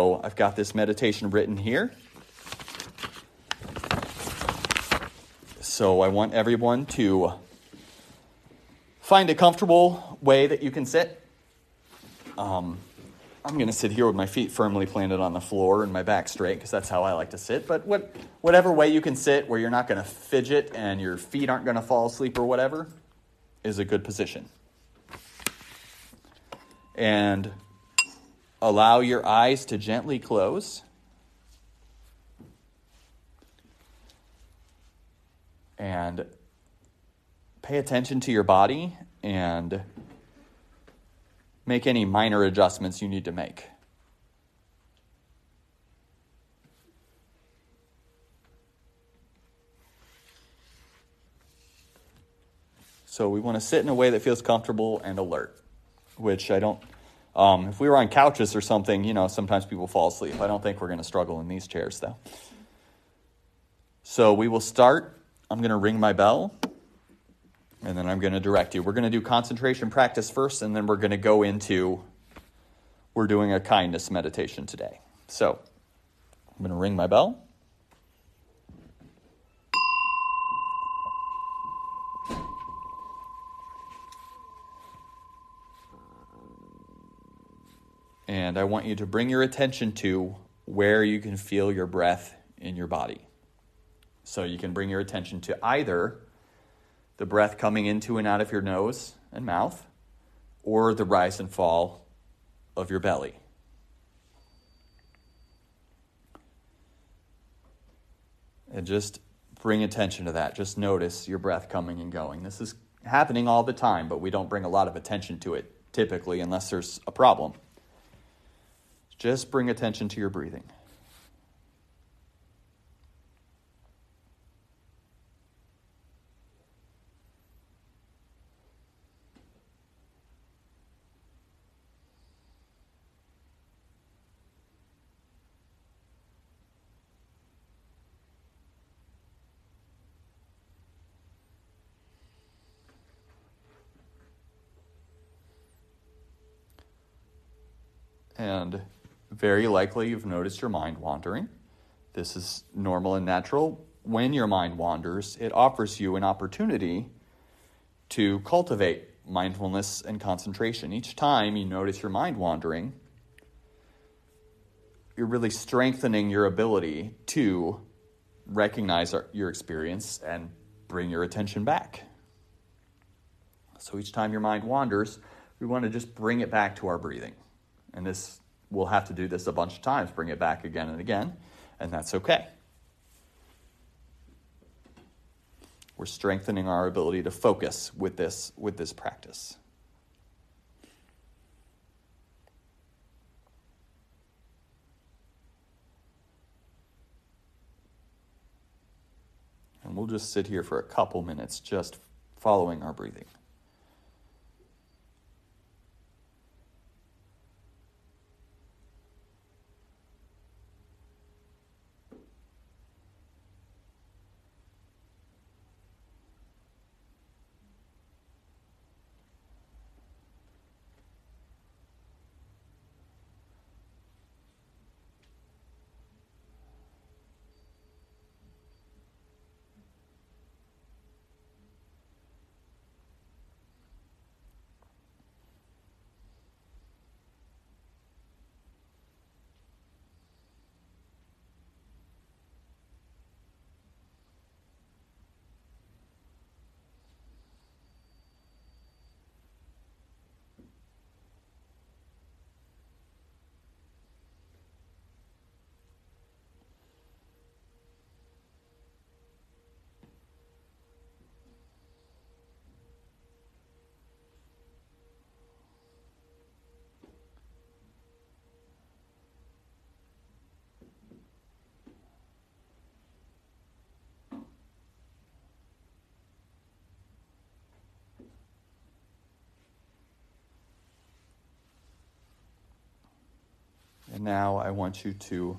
So I've got this meditation written here. So I want everyone to find a comfortable way that you can sit. Um, I'm going to sit here with my feet firmly planted on the floor and my back straight because that's how I like to sit. But what, whatever way you can sit where you're not going to fidget and your feet aren't going to fall asleep or whatever is a good position. And allow your eyes to gently close. And pay attention to your body and make any minor adjustments you need to make. So we want to sit in a way that feels comfortable and alert, which I don't. Um, if we were on couches or something, you know, sometimes people fall asleep. I don't think we're going to struggle in these chairs, though. So we will start. I'm going to ring my bell, and then I'm going to direct you. We're going to do concentration practice first, and then we're going to go into. We're doing a kindness meditation today. So I'm going to ring my bell. And I want you to bring your attention to where you can feel your breath in your body. So you can bring your attention to either the breath coming into and out of your nose and mouth, or the rise and fall of your belly. And just bring attention to that. Just notice your breath coming and going. This is happening all the time, but we don't bring a lot of attention to it typically unless there's a problem. Just bring attention to your breathing. And very likely you've noticed your mind wandering. This is normal and natural. When your mind wanders, it offers you an opportunity to cultivate mindfulness and concentration. Each time you notice your mind wandering, you're really strengthening your ability to recognize your experience and bring your attention back. So each time your mind wanders, we want to just bring it back to our breathing. And this we'll have to do this a bunch of times, bring it back again and again, and that's okay. We're strengthening our ability to focus with this, with this practice. And we'll just sit here for a couple minutes just following our breathing. And now I want you to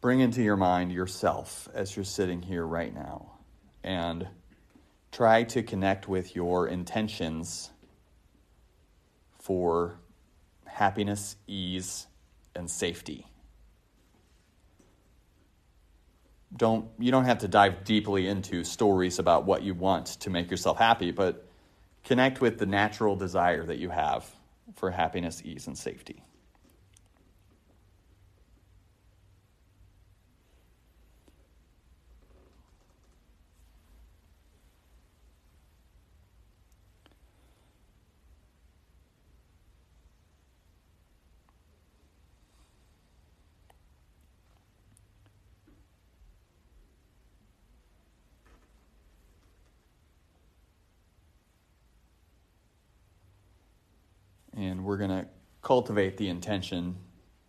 bring into your mind yourself as you're sitting here right now and try to connect with your intentions for happiness, ease, and safety. Don't you don't have to dive deeply into stories about what you want to make yourself happy, but connect with the natural desire that you have for happiness, ease, and safety. And we're going to cultivate the intention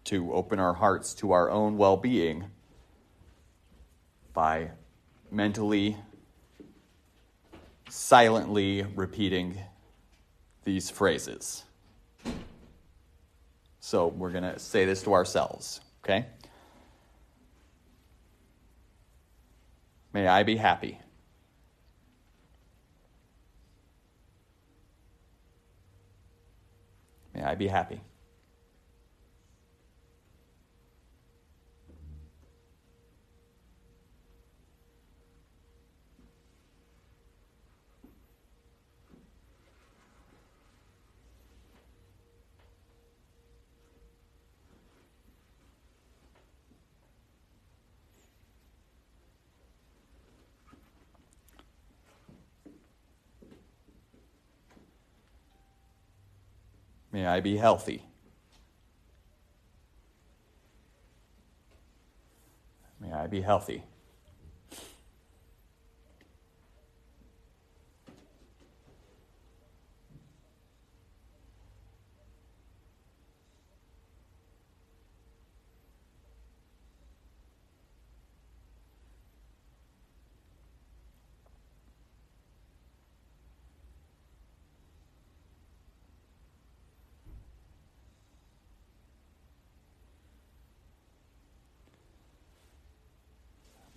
to open our hearts to our own well being by mentally, silently repeating these phrases. So we're going to say this to ourselves, okay? May I be happy. May I be happy. May I be healthy. May I be healthy.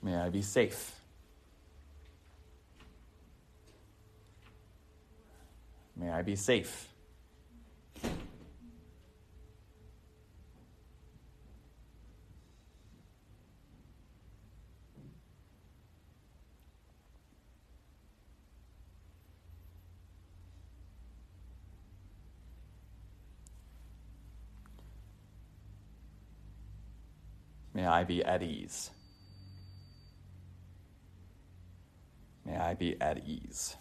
May I be safe. May I be safe. May I be at ease. May Be at ease.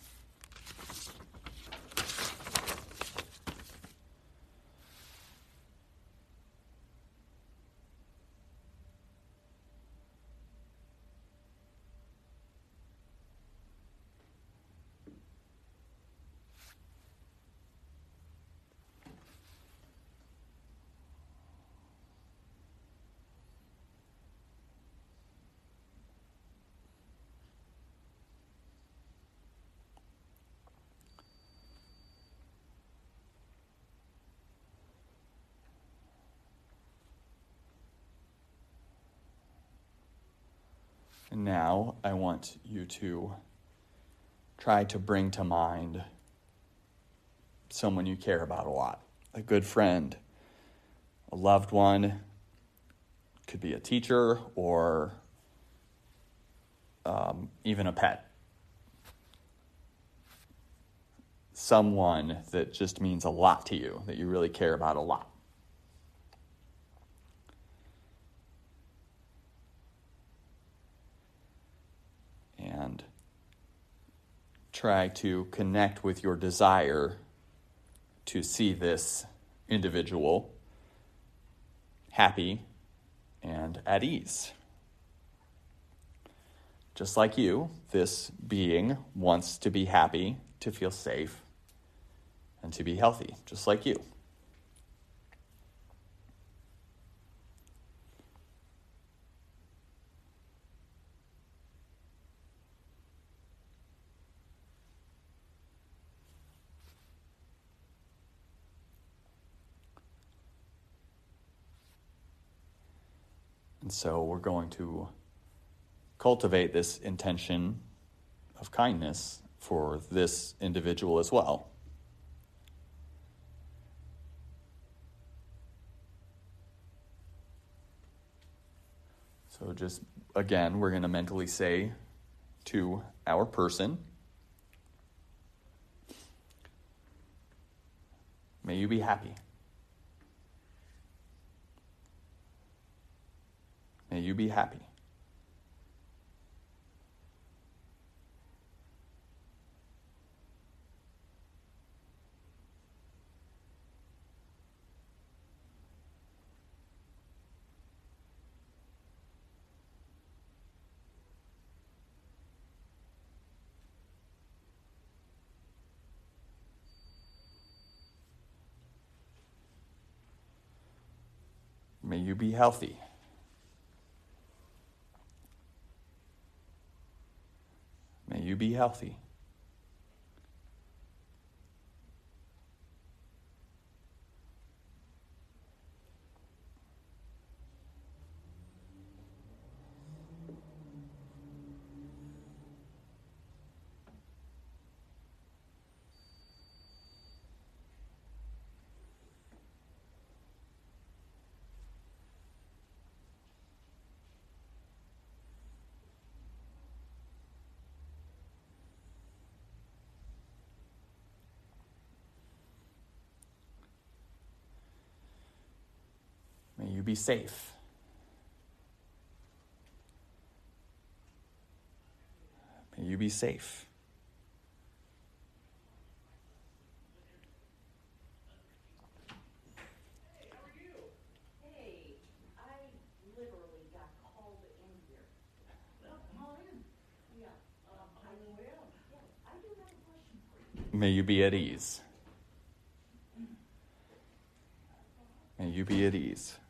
And now I want you to try to bring to mind someone you care about a lot a good friend, a loved one, could be a teacher or um, even a pet. Someone that just means a lot to you, that you really care about a lot. and try to connect with your desire to see this individual happy and at ease. Just like you, this being wants to be happy, to feel safe, and to be healthy, just like you. so we're going to cultivate this intention of kindness for this individual as well. So, just again, we're going to mentally say to our person, May you be happy. May you be happy. May you be healthy. You be healthy. May you be safe. May you be safe. May you be at ease. May you be at ease.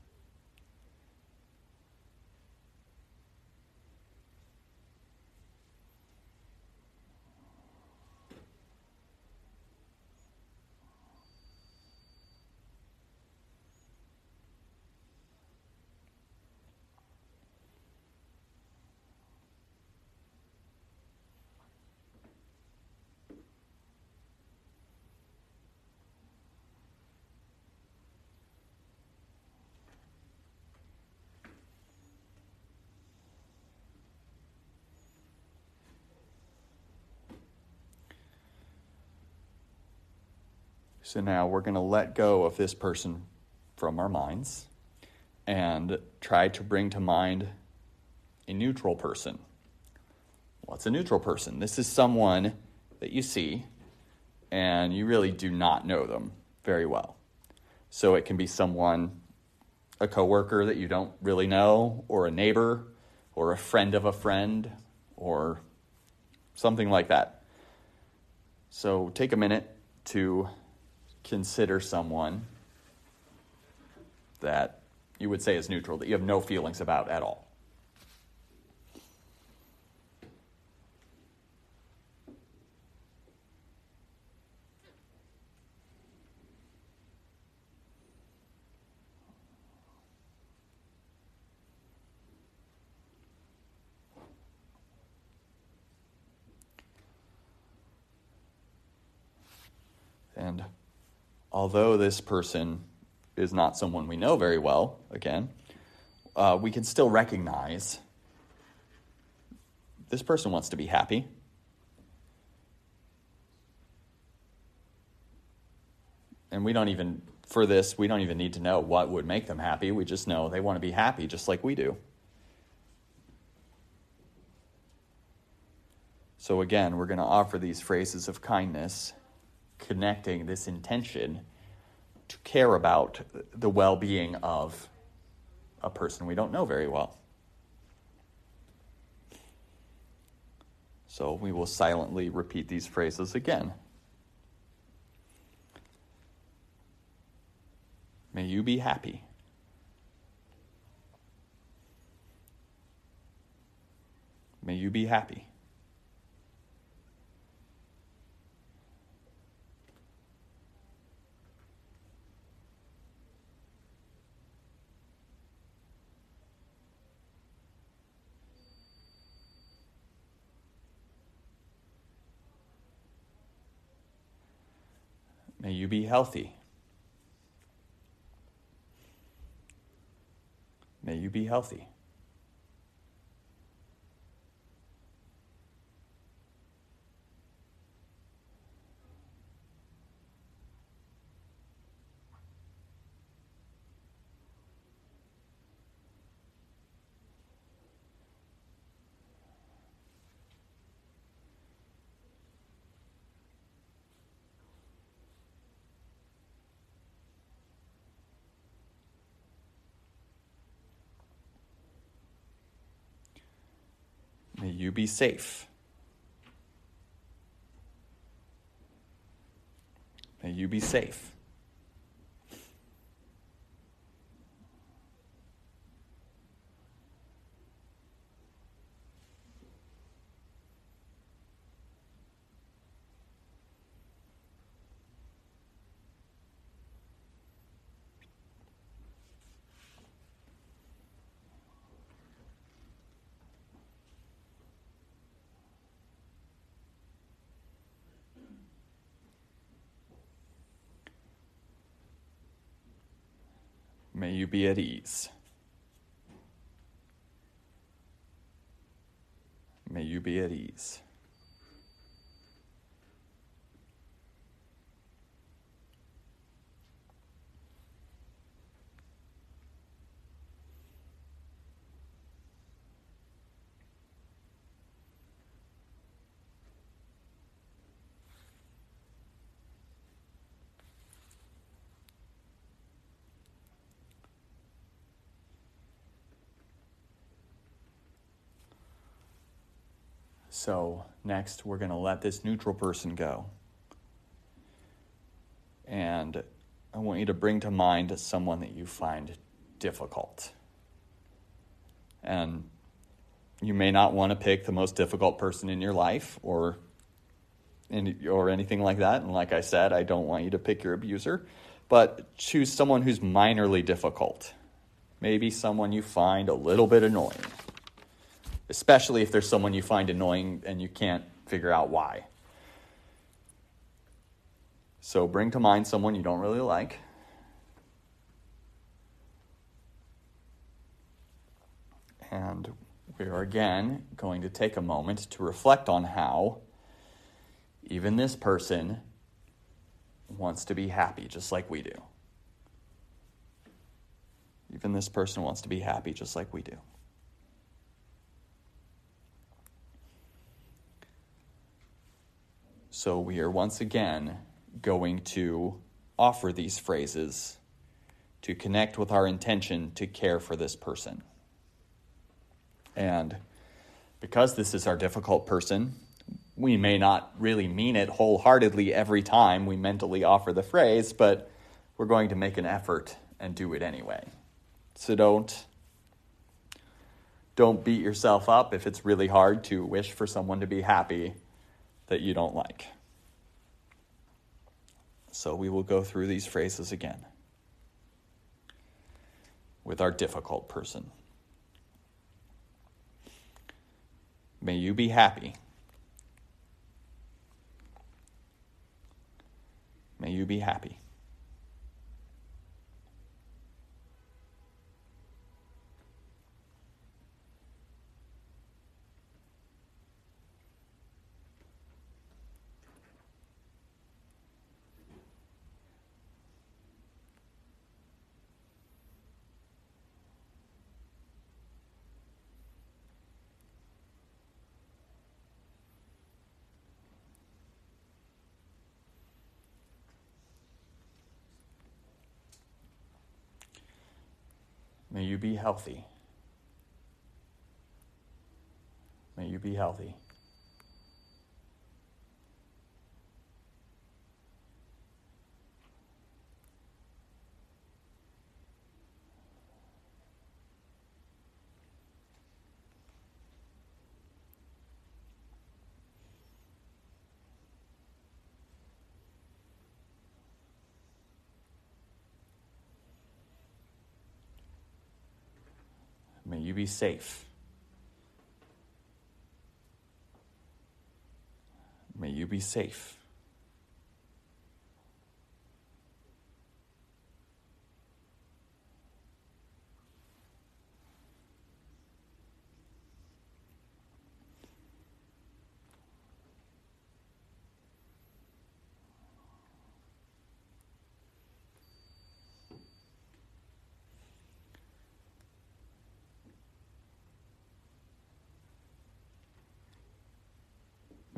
So now we're going to let go of this person from our minds and try to bring to mind a neutral person. What's a neutral person? This is someone that you see and you really do not know them very well. So it can be someone, a coworker that you don't really know, or a neighbor, or a friend of a friend, or something like that. So take a minute to consider someone that you would say is neutral, that you have no feelings about at all. And although this person is not someone we know very well, again, uh, we can still recognize this person wants to be happy. And we don't even, for this, we don't even need to know what would make them happy. We just know they want to be happy just like we do. So, again, we're going to offer these phrases of kindness, connecting this intention to care about the well being of a person we don't know very well. So we will silently repeat these phrases again. May you be happy. May you be happy. May you be healthy. May you be healthy. May you be safe. May you be safe. May you be at ease. May you be at ease. So, next, we're going to let this neutral person go. And I want you to bring to mind someone that you find difficult. And you may not want to pick the most difficult person in your life or or anything like that. And like I said, I don't want you to pick your abuser, but choose someone who's minorly difficult. Maybe someone you find a little bit annoying especially if there's someone you find annoying and you can't figure out why. So bring to mind someone you don't really like. And we are again going to take a moment to reflect on how even this person wants to be happy just like we do. Even this person wants to be happy just like we do. So we are once again going to offer these phrases to connect with our intention to care for this person. And because this is our difficult person, we may not really mean it wholeheartedly every time we mentally offer the phrase, but we're going to make an effort and do it anyway. So don't don't beat yourself up if it's really hard to wish for someone to be happy that you don't like. So we will go through these phrases again with our difficult person. May you be happy. May you be happy. May you be healthy. May you be healthy. May you be safe. May you be safe.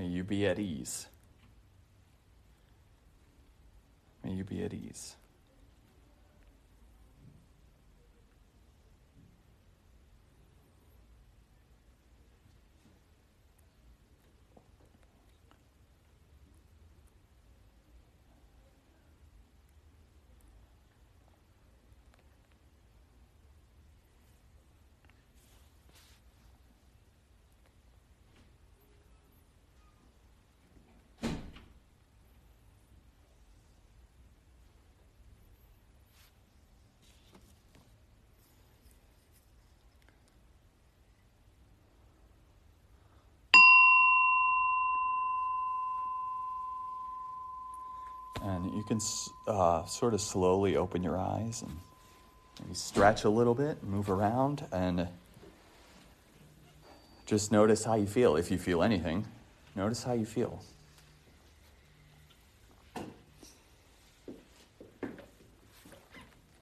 May you be at ease. May you be at ease. And you can uh, sort of slowly open your eyes and maybe stretch a little bit, move around, and just notice how you feel. If you feel anything, notice how you feel.